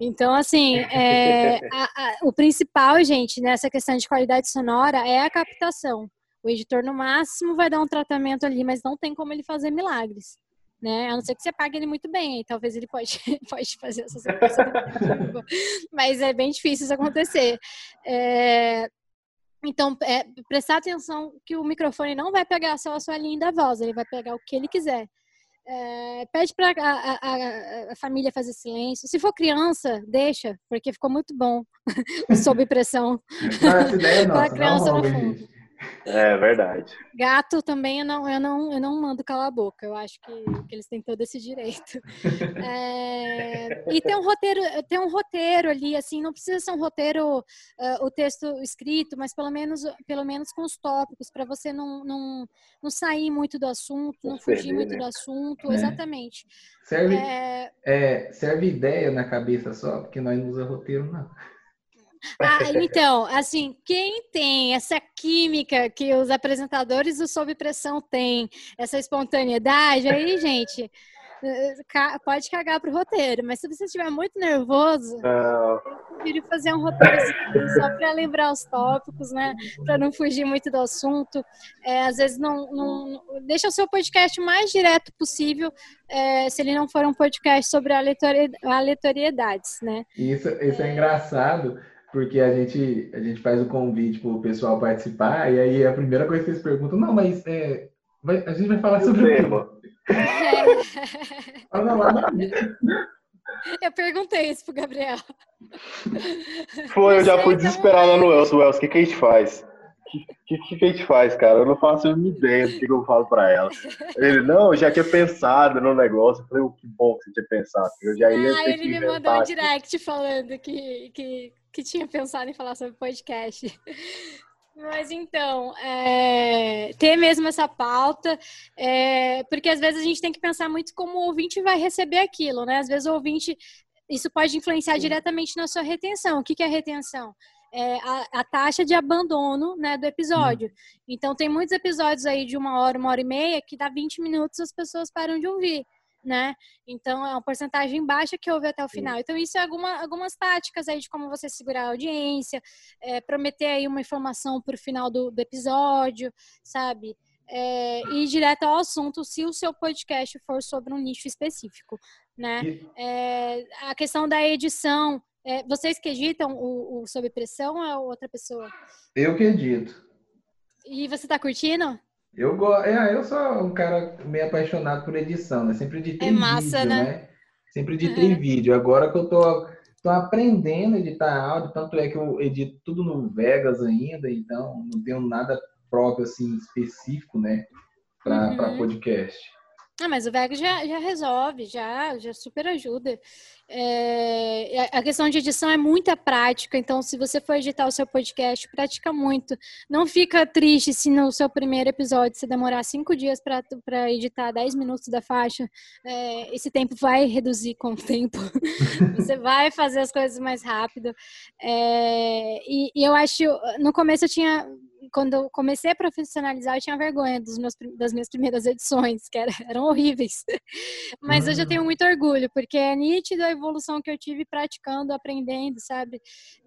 Então, assim, é, a, a, o principal, gente, nessa questão de qualidade sonora é a captação. O editor, no máximo, vai dar um tratamento ali, mas não tem como ele fazer milagres né? A não ser que você pague ele muito bem, talvez ele pode, pode fazer essa Mas é bem difícil isso acontecer. É... Então, é, prestar atenção que o microfone não vai pegar só a sua linda voz, ele vai pegar o que ele quiser. É, pede para a, a, a, família fazer silêncio. Se for criança, deixa, porque ficou muito bom sob pressão. Não, essa ideia é nossa, criança não, no fundo. É verdade. Gato também eu não, eu não, eu não mando calar a boca. Eu acho que, que eles têm todo esse direito. É, e tem um roteiro, tem um roteiro ali, assim, não precisa ser um roteiro, uh, o texto escrito, mas pelo menos, pelo menos com os tópicos, para você não, não, não sair muito do assunto, não, não fugir muito né? do assunto. É. Exatamente. Serve, é... é... serve ideia na cabeça só, porque nós não usamos roteiro, não. Ah, então, assim, quem tem essa química que os apresentadores do Sob Pressão têm, essa espontaneidade, aí, gente, pode cagar pro roteiro, mas se você estiver muito nervoso, eu prefiro fazer um roteiro assim, só para lembrar os tópicos, né? Para não fugir muito do assunto. É, às vezes não, não, deixa o seu podcast mais direto possível, é, se ele não for um podcast sobre aleatoriedades, né? Isso, isso é, é engraçado porque a gente, a gente faz o convite para o pessoal participar, e aí a primeira coisa que eles perguntam, não, mas é, vai, a gente vai falar sobre o tema. Eu perguntei isso pro Gabriel. Foi, eu já fui desesperado no Elcio. Elcio, o que, que a gente faz? O que, que, que, a gente faz, cara? Eu não faço a mínima ideia do que, que eu falo pra ela. Ele, não, eu já tinha pensado no negócio. Eu falei, oh, que bom que você tinha pensado. Eu já ia ah, ele me mandou um direct falando que, que que tinha pensado em falar sobre podcast. Mas então, é, ter mesmo essa pauta, é, porque às vezes a gente tem que pensar muito como o ouvinte vai receber aquilo, né? Às vezes o ouvinte, isso pode influenciar Sim. diretamente na sua retenção. O que, que é retenção? É a, a, taxa de abandono né, do episódio. Hum. Então, tem muitos episódios aí de uma hora, uma hora e meia, que dá 20 minutos as pessoas param de ouvir né? Então é uma porcentagem baixa que houve até o final. Então isso é alguma, algumas táticas aí de como você segurar a audiência, é, prometer aí uma informação para o final do, do, episódio, sabe? É, ir direto ao assunto se o seu podcast for sobre um nicho específico, né? É, a questão da edição, é, vocês que editam o, o Sob Pressão ou é outra pessoa? Eu que edito. E você está curtindo? Eu gosto. É, eu sou um cara meio apaixonado por edição, né? Sempre editei é massa, vídeo, né? né? Sempre editei uhum. vídeo. Agora que eu tô, tô aprendendo a editar áudio, tanto é que eu edito tudo no Vegas ainda, então não tenho nada próprio assim específico, né, para uhum. podcast. Ah, mas o Vegas já, já resolve, já, já super ajuda. É, a questão de edição é muita prática, então se você for editar o seu podcast, pratica muito. Não fica triste se no seu primeiro episódio você demorar cinco dias para editar 10 minutos da faixa. É, esse tempo vai reduzir com o tempo. você vai fazer as coisas mais rápido. É, e, e eu acho, no começo eu tinha quando eu comecei a profissionalizar, eu tinha vergonha dos meus, das minhas primeiras edições, que era, eram horríveis. Mas uhum. hoje eu tenho muito orgulho, porque é nítido a evolução que eu tive praticando, aprendendo, sabe?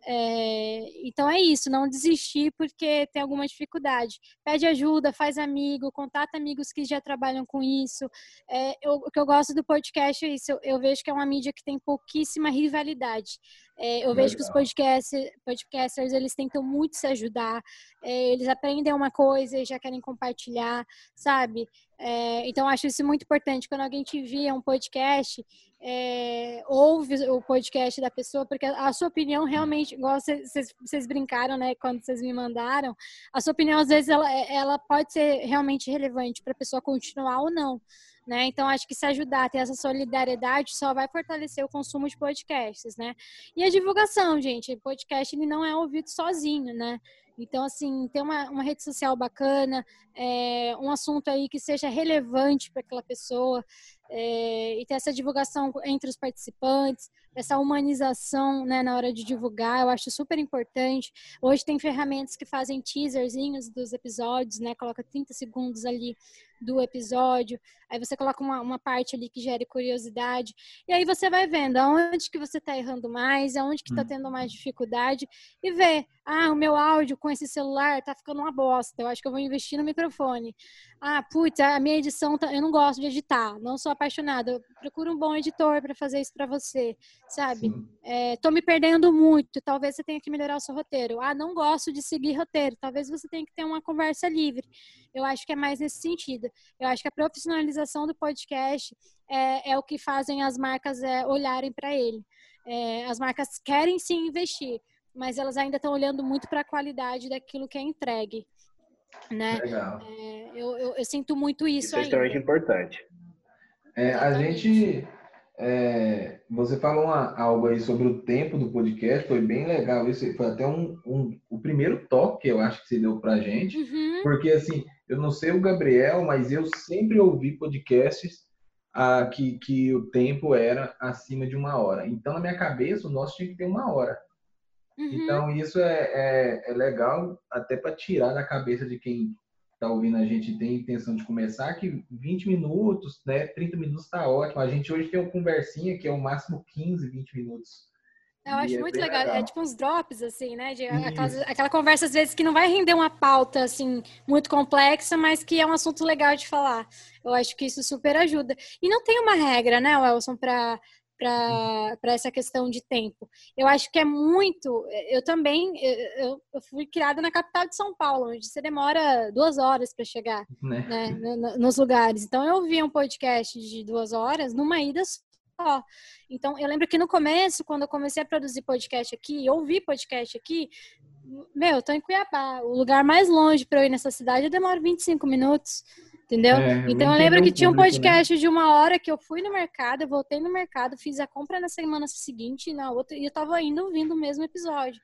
É, então é isso, não desistir porque tem alguma dificuldade. Pede ajuda, faz amigo, contata amigos que já trabalham com isso. É, eu, o que eu gosto do podcast é isso, eu, eu vejo que é uma mídia que tem pouquíssima rivalidade. É, eu vejo que os podcasters, podcasters, eles tentam muito se ajudar, é, eles aprendem uma coisa e já querem compartilhar, sabe? É, então, acho isso muito importante. Quando alguém te envia um podcast, é, ouve o podcast da pessoa, porque a sua opinião realmente, igual vocês, vocês brincaram, né, quando vocês me mandaram, a sua opinião, às vezes, ela, ela pode ser realmente relevante para a pessoa continuar ou não. Né? Então, acho que se ajudar ter essa solidariedade só vai fortalecer o consumo de podcasts, né? E a divulgação, gente. Podcast ele não é ouvido sozinho, né? Então, assim, ter uma, uma rede social bacana, é, um assunto aí que seja relevante para aquela pessoa, é, e ter essa divulgação entre os participantes, essa humanização né, na hora de divulgar, eu acho super importante. Hoje tem ferramentas que fazem teaserzinhos dos episódios, né? Coloca 30 segundos ali do episódio, aí você coloca uma, uma parte ali que gere curiosidade, e aí você vai vendo aonde que você está errando mais, aonde que está hum. tendo mais dificuldade, e vê, ah, o meu áudio com esse celular tá ficando uma bosta, eu acho que eu vou investir no microfone. Ah, putz, a minha edição, tá... eu não gosto de editar, não sou apaixonada, procura um bom editor para fazer isso para você, sabe? É, tô me perdendo muito, talvez você tenha que melhorar o seu roteiro. Ah, não gosto de seguir roteiro, talvez você tenha que ter uma conversa livre. Eu acho que é mais nesse sentido. Eu acho que a profissionalização do podcast é, é o que fazem as marcas é, olharem para ele. É, as marcas querem sim investir, mas elas ainda estão olhando muito para a qualidade daquilo que é entregue. Né? Legal. É, eu, eu, eu, sinto muito isso, isso é extremamente importante. É, a gente, é, você falou uma, algo aí sobre o tempo do podcast, foi bem legal. Isso foi até um, um o primeiro toque que eu acho que você deu pra gente, uhum. porque assim, eu não sei o Gabriel, mas eu sempre ouvi podcasts ah, que, que o tempo era acima de uma hora. Então, na minha cabeça, o nosso tinha que ter uma hora. Uhum. Então, isso é, é, é legal até para tirar da cabeça de quem está ouvindo a gente tem intenção de começar, que 20 minutos, né, 30 minutos está ótimo. A gente hoje tem uma conversinha que é o máximo 15, 20 minutos. Eu acho é muito legal. legal. É tipo uns drops, assim, né? De aquela, aquela, conversa, às vezes, que não vai render uma pauta, assim, muito complexa, mas que é um assunto legal de falar. Eu acho que isso super ajuda. E não tem uma regra, né, Wilson, para para essa questão de tempo. Eu acho que é muito. Eu também eu, eu, fui criada na capital de São Paulo, onde você demora duas horas para chegar né? Né, nos lugares. Então eu ouvi um podcast de duas horas numa ida só. Então eu lembro que no começo, quando eu comecei a produzir podcast aqui, ouvir podcast aqui, meu, eu tô em Cuiabá. O lugar mais longe para eu ir nessa cidade eu demoro 25 minutos. Entendeu? É, então eu lembro que tinha um né? podcast né? de uma hora que eu fui no mercado, eu voltei no mercado, fiz a compra na semana seguinte e na outra, e eu tava indo ouvindo o mesmo episódio.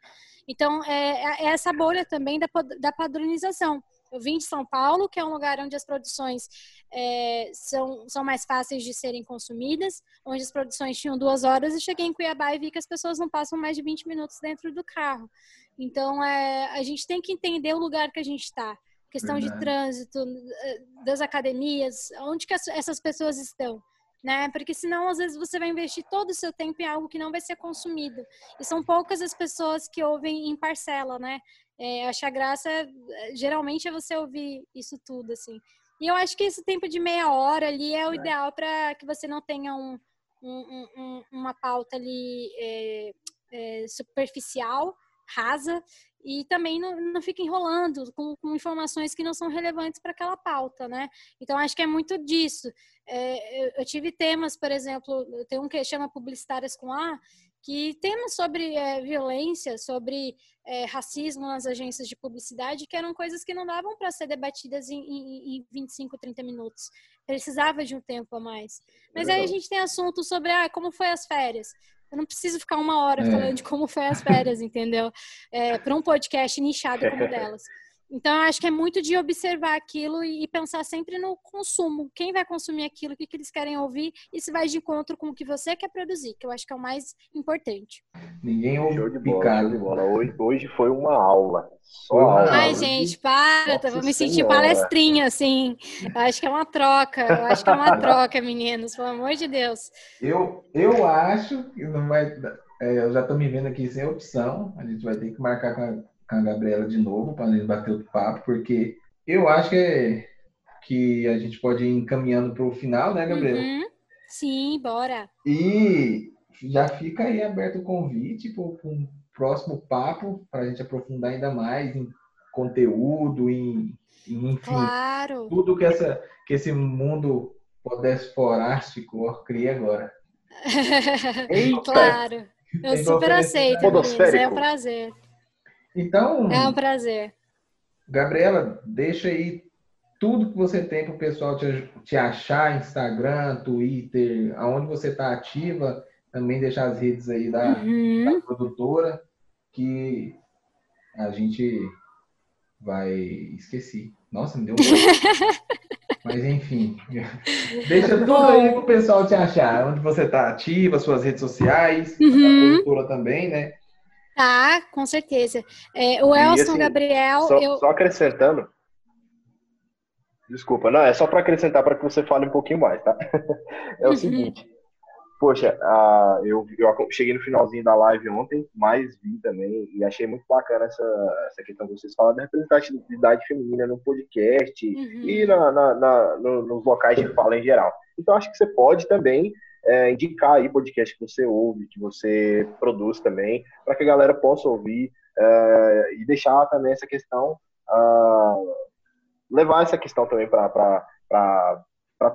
Então é, é essa bolha também da, da padronização. Eu vim de São Paulo, que é um lugar onde as produções é, são, são mais fáceis de serem consumidas, onde as produções tinham duas horas, e cheguei em Cuiabá e vi que as pessoas não passam mais de 20 minutos dentro do carro. Então, é, a gente tem que entender o lugar que a gente está questão Verdade. de trânsito, eh, das academias, onde que essas pessoas estão, né? Porque senão, às vezes, você vai investir todo o seu tempo em algo que não vai ser consumido. E são poucas as pessoas que ouvem em parcela, né? É, achar graça, eh, geralmente, é você ouvir isso tudo, assim. E eu acho que esse tempo de meia hora ali é o é. ideal para que você não tenha um, um, um, uma pauta ali é, superficial, rasa, e também não, não fica enrolando com, com, informações que não são relevantes para aquela pauta, né? Então, acho que é muito disso. É, eu, eu, tive temas, por exemplo, tem um que chama Publicitárias com A, que temas sobre é, violência, sobre é, racismo nas agências de publicidade, que eram coisas que não davam para ser debatidas em, em, em 25, 30 minutos. Precisava de um tempo a mais. Mas aí a gente tem assunto sobre ah, como foi as férias. Eu não preciso ficar uma hora é. falando de como foi as férias, entendeu? É, para um podcast nichado como o delas. Então, eu acho que é muito de observar aquilo e pensar sempre no consumo. Quem vai consumir aquilo, o que, que eles querem ouvir e se vai de encontro com o que você quer produzir, que eu acho que é o mais importante. Ninguém ouve show de bola, de bola. Hoje, hoje foi uma aula. Só aula. Ai, gente, para, Nossa vou me sentir palestrinha, assim. Eu acho que é uma troca, eu acho que é uma troca, meninos, pelo amor de Deus. Eu, eu acho que não vai... É, eu já estou me vendo aqui sem opção, a gente vai ter que marcar com a com a Gabriela de novo para a gente bater o papo, porque eu acho que, é, que a gente pode ir encaminhando para o final, né, Gabriela? Uhum. Sim, bora. E já fica aí aberto o convite para um próximo papo, para a gente aprofundar ainda mais em conteúdo, em, em enfim, claro. tudo que, essa, que esse mundo podesforástico cria agora. claro. Eu super aceito, é um prazer. Então. É um prazer. Gabriela, deixa aí tudo que você tem para o pessoal te, te, achar, Instagram, Twitter, aonde você está ativa, também deixar as redes aí da, uhum. da, produtora, que a gente vai esqueci. Nossa, me deu um Mas enfim, deixa tudo Bom. aí para o pessoal te achar, onde você está ativa, suas redes sociais, uhum. a produtora também, né? Tá, com certeza. É, o Elson assim, Gabriel. Só, eu... só, acrescentando. Desculpa, não, é só para acrescentar para que você fale um pouquinho mais, tá? é o uhum. seguinte. Poxa, uh, eu, eu cheguei no finalzinho da live ontem, mas vi também e achei muito bacana essa, essa questão que vocês falam da representatividade feminina no podcast uhum. e na, na, na no, nos locais de fala em geral. Então, acho que você pode também é, indicar aí podcast que você ouve, que você produz também, para que a galera possa ouvir é, e deixar também essa questão, uh, levar essa questão também para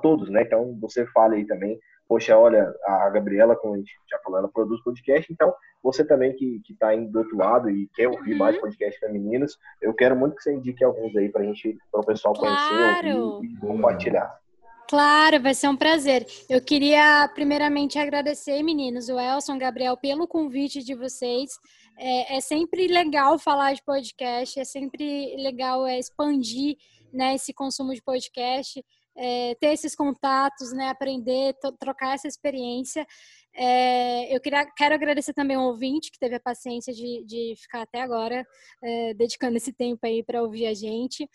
todos, né? Então, você fala aí também, poxa, olha, a Gabriela, como a gente já falou, ela produz podcast, então você também que está aí do outro lado e quer ouvir uhum. mais podcasts femininos, eu quero muito que você indique alguns aí para gente, para o pessoal claro. conhecer ouvir, e compartilhar. Claro, vai ser um prazer. Eu queria primeiramente agradecer, meninos, o Elson, Gabriel, pelo convite de vocês. É, é, sempre legal falar de podcast, é sempre legal é, expandir né, esse consumo de podcast, é, ter esses contatos, né, aprender, trocar essa experiência. É, eu queria, quero agradecer também ao ouvinte que teve a paciência de, de ficar até agora, é, dedicando esse tempo aí para ouvir a gente.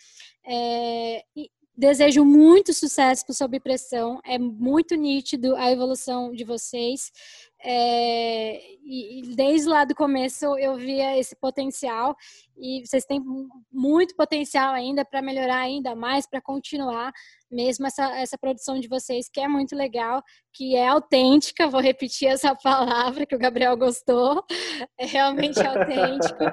É, e, Desejo muito sucesso para Sob Pressão. É muito nítido a evolução de vocês. É, e, e, desde lá do começo eu via esse potencial e vocês têm muito potencial ainda para melhorar ainda mais, para continuar mesmo essa, essa produção de vocês, que é muito legal, que é autêntica, vou repetir essa palavra que o Gabriel gostou, é realmente autêntico,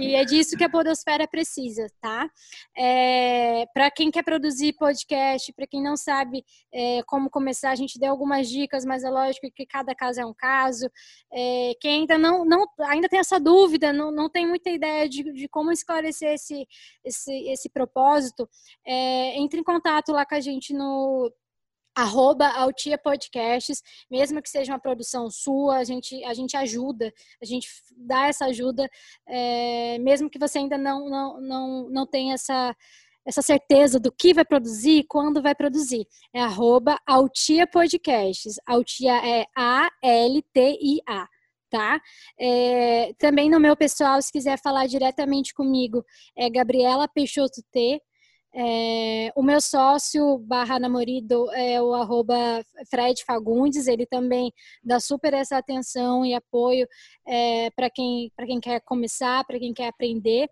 e é disso que a Podosfera precisa, tá? É, para quem quer produzir podcast, para quem não sabe é, como começar, a gente deu algumas dicas, mas é lógico que cada caso é um caso. É, quem ainda não, não ainda tem essa dúvida, não, não tem muita ideia de, de como esclarecer esse, esse, esse propósito, é, entre em contato lá com a gente no arroba Altia Podcasts, mesmo que seja uma produção sua, a gente, a gente ajuda, a gente dá essa ajuda, é, mesmo que você ainda não, não, não, não tenha essa, essa certeza do que vai produzir, quando vai produzir. É arroba Altia Podcasts. Altia é A-L-T-I-A tá? É, também no meu pessoal, se quiser falar diretamente comigo, é Gabriela Peixoto T. É, o meu sócio barra namorado é o arroba Fred Fagundes, ele também dá super essa atenção e apoio é, para quem, quem quer começar, para quem quer aprender.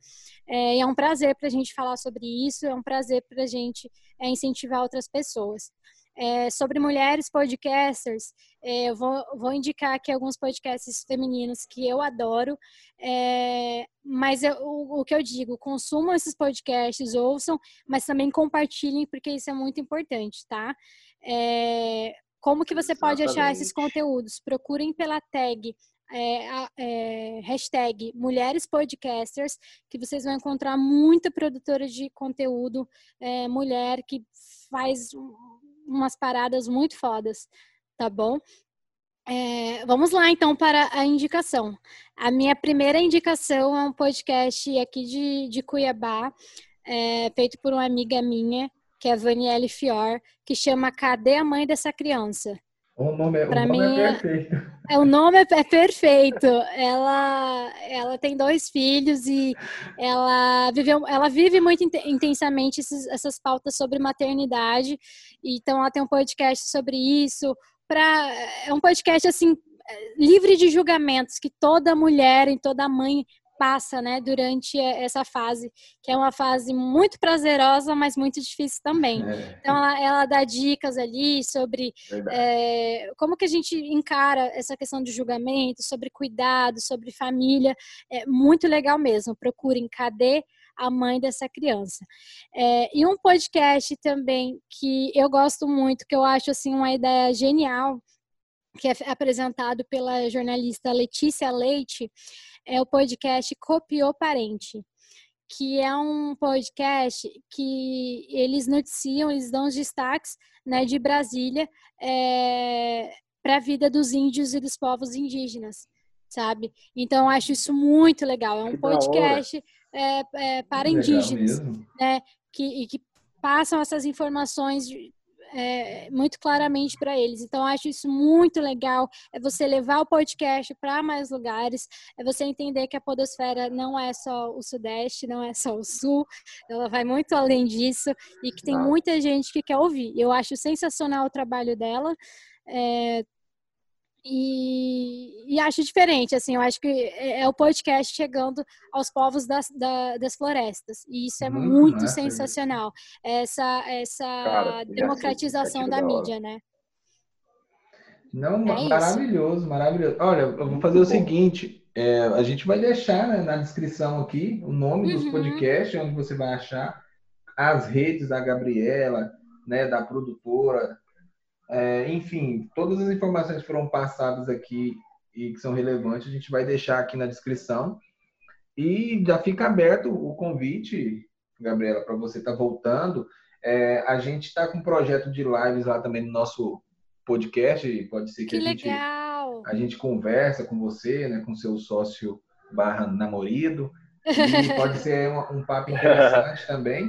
É, é um prazer para a gente falar sobre isso, é um prazer para a gente é, incentivar outras pessoas. É, sobre mulheres podcasters, é, eu vou, vou, indicar aqui alguns podcasts femininos que eu adoro, é, mas eu, o, o, que eu digo, consumam esses podcasts, ouçam, mas também compartilhem, porque isso é muito importante, tá? É, como que você Exatamente. pode achar esses conteúdos? Procurem pela tag é, é, hashtag Mulheres Podcasters, que vocês vão encontrar muita produtora de conteúdo é, mulher que faz umas paradas muito fodas, tá bom? É, vamos lá então para a indicação. A minha primeira indicação é um podcast aqui de, de Cuiabá, é, feito por uma amiga minha, que é a Vanielle Fior, que chama Cadê a Mãe dessa Criança? O nome, é, o nome mim, é perfeito. É, o nome é, é, perfeito. Ela, ela tem dois filhos e ela, viveu, ela vive muito intensamente esses, essas pautas sobre maternidade. Então, ela tem um podcast sobre isso. Pra, é um podcast assim livre de julgamentos que toda mulher e toda mãe passa, né, durante essa fase, que é uma fase muito prazerosa, mas muito difícil também. É. Então, ela, ela, dá dicas ali sobre é, como que a gente encara essa questão de julgamento, sobre cuidado, sobre família. É muito legal mesmo. Procurem Cadê a Mãe dessa Criança. É, e um podcast também que eu gosto muito, que eu acho assim uma ideia genial, que é apresentado pela jornalista Letícia Leite, é o podcast Copiou Parente, que é um podcast que eles noticiam, eles dão os destaques né, de Brasília é, para a vida dos índios e dos povos indígenas, sabe? Então, eu acho isso muito legal. É um podcast é, é, para indígenas, né? Que, que passam essas informações é, muito claramente para eles. Então, acho isso muito legal. É você levar o podcast para mais lugares, é você entender que a Podosfera não é só o Sudeste, não é só o Sul, ela vai muito além disso e que tem muita gente que quer ouvir. Eu acho sensacional o trabalho dela. É, e, e, acho diferente, assim, eu acho que é, é o podcast chegando aos povos das, da, das florestas, e isso é muito, muito sensacional, essa, essa Cara, democratização da mídia, né? Não, é maravilhoso, isso. maravilhoso. Olha, eu vou fazer o seguinte, é, a gente vai deixar né, na descrição aqui o nome uhum. dos podcasts, onde você vai achar as redes da Gabriela, né, da produtora, é, enfim, todas as informações que foram passadas aqui e que são relevantes, a gente vai deixar aqui na descrição. E já fica aberto o convite, Gabriela, para você estar tá voltando. É, a gente está com um projeto de lives lá também no nosso podcast. Pode ser que, que a, gente, a gente conversa com você, né, com seu sócio barra namorado. E pode ser um, um papo interessante também.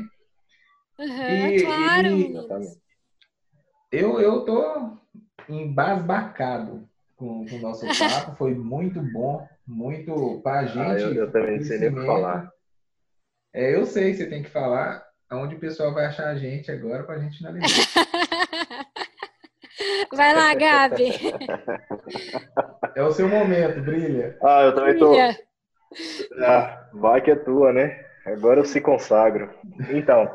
Uhum, e, claro, e, eu, eu tô embasbacado com, com o nosso papo. Foi muito bom, muito para a ah, gente. Ah, eu, eu também não sei nem o que falar. É, eu sei, você tem que falar aonde o pessoal vai achar a gente agora para a gente finalizar. Vai lá, Gabi. É o seu momento, brilha. Ah, eu também tô. Ah, vai que é tua, né? Agora eu se consagro. Então,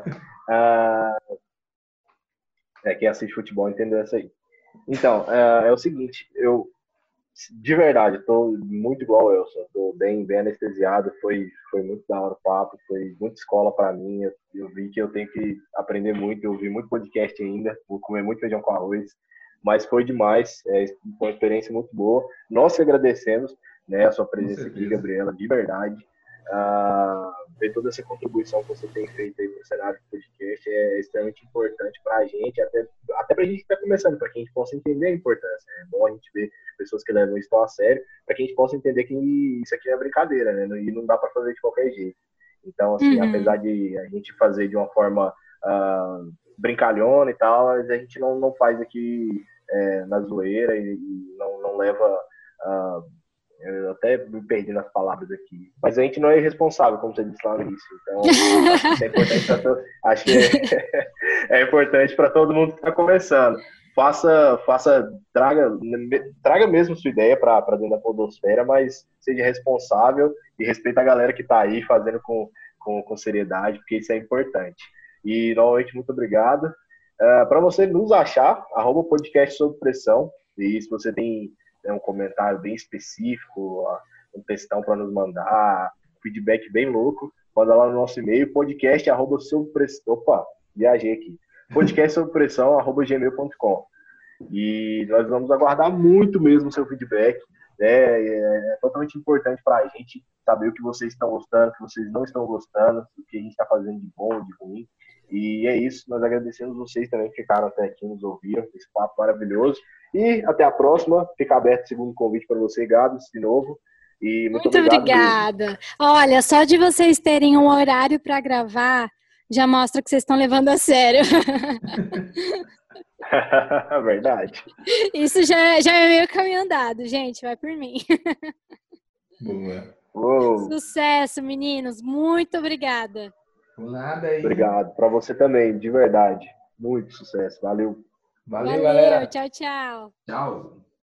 ah, é, quem assiste futebol entendeu essa aí. Então, é, é o seguinte, eu de verdade, estou muito igual eu, estou bem, bem anestesiado, foi, foi muito da hora o papo, foi muita escola para mim, eu, eu, vi que eu tenho que aprender muito, eu vi muito podcast ainda, vou comer muito feijão com arroz, mas foi demais, é, foi uma experiência muito boa, nós te agradecemos, né, a sua presença aqui, Gabriela, de verdade, uh, ver toda essa contribuição que você tem feito aí para o cenário do podcast é extremamente importante para a gente, até, até para a gente que está começando, para que a gente possa entender a importância. É bom a gente ver pessoas que levam isso tão a sério, para que a gente possa entender que isso aqui é brincadeira, né? E não dá para fazer de qualquer jeito. Então, assim, uhum. apesar de a gente fazer de uma forma uh, brincalhona e tal, a gente não, não faz aqui é, na zoeira e, e não, não leva. Uh, eu até me perdi nas palavras aqui. Mas a gente não é irresponsável, como você disse lá no início. Então, acho é importante para que é, é importante para todo mundo que está começando. Faça, faça, traga, traga mesmo sua ideia para dentro da podosfera, mas seja responsável e respeite a galera que está aí fazendo com, com, com, seriedade, porque isso é importante. E, novamente, muito obrigado. Uh, para você nos achar, arroba podcast sob pressão. E se você tem né, um comentário bem específico, um textão para nos mandar, feedback bem louco, manda lá no nosso e-mail, podcast arroba. Opa, viajei aqui. Podcast pressão arroba gmail.com. E nós vamos aguardar muito mesmo o seu feedback. Né? É, é totalmente importante para a gente saber o que vocês estão gostando, o que vocês não estão gostando, o que a gente está fazendo de bom, de ruim. E é isso, nós agradecemos vocês também que ficaram até aqui, nos ouviram, esse papo maravilhoso. E até a próxima. Fica aberto o segundo convite para você, Gabs, de novo. E muito, muito obrigada. Mesmo. Olha, só de vocês terem um horário para gravar já mostra que vocês estão levando a sério. Verdade. Isso já, já é meio caminho andado, gente. Vai por mim. Boa. Uou. Sucesso, meninos. Muito obrigada. Por nada aí. Obrigado. Para você também, de verdade. Muito sucesso. Valeu. Valeu, Valeu galera. Tchau, tchau. Tchau.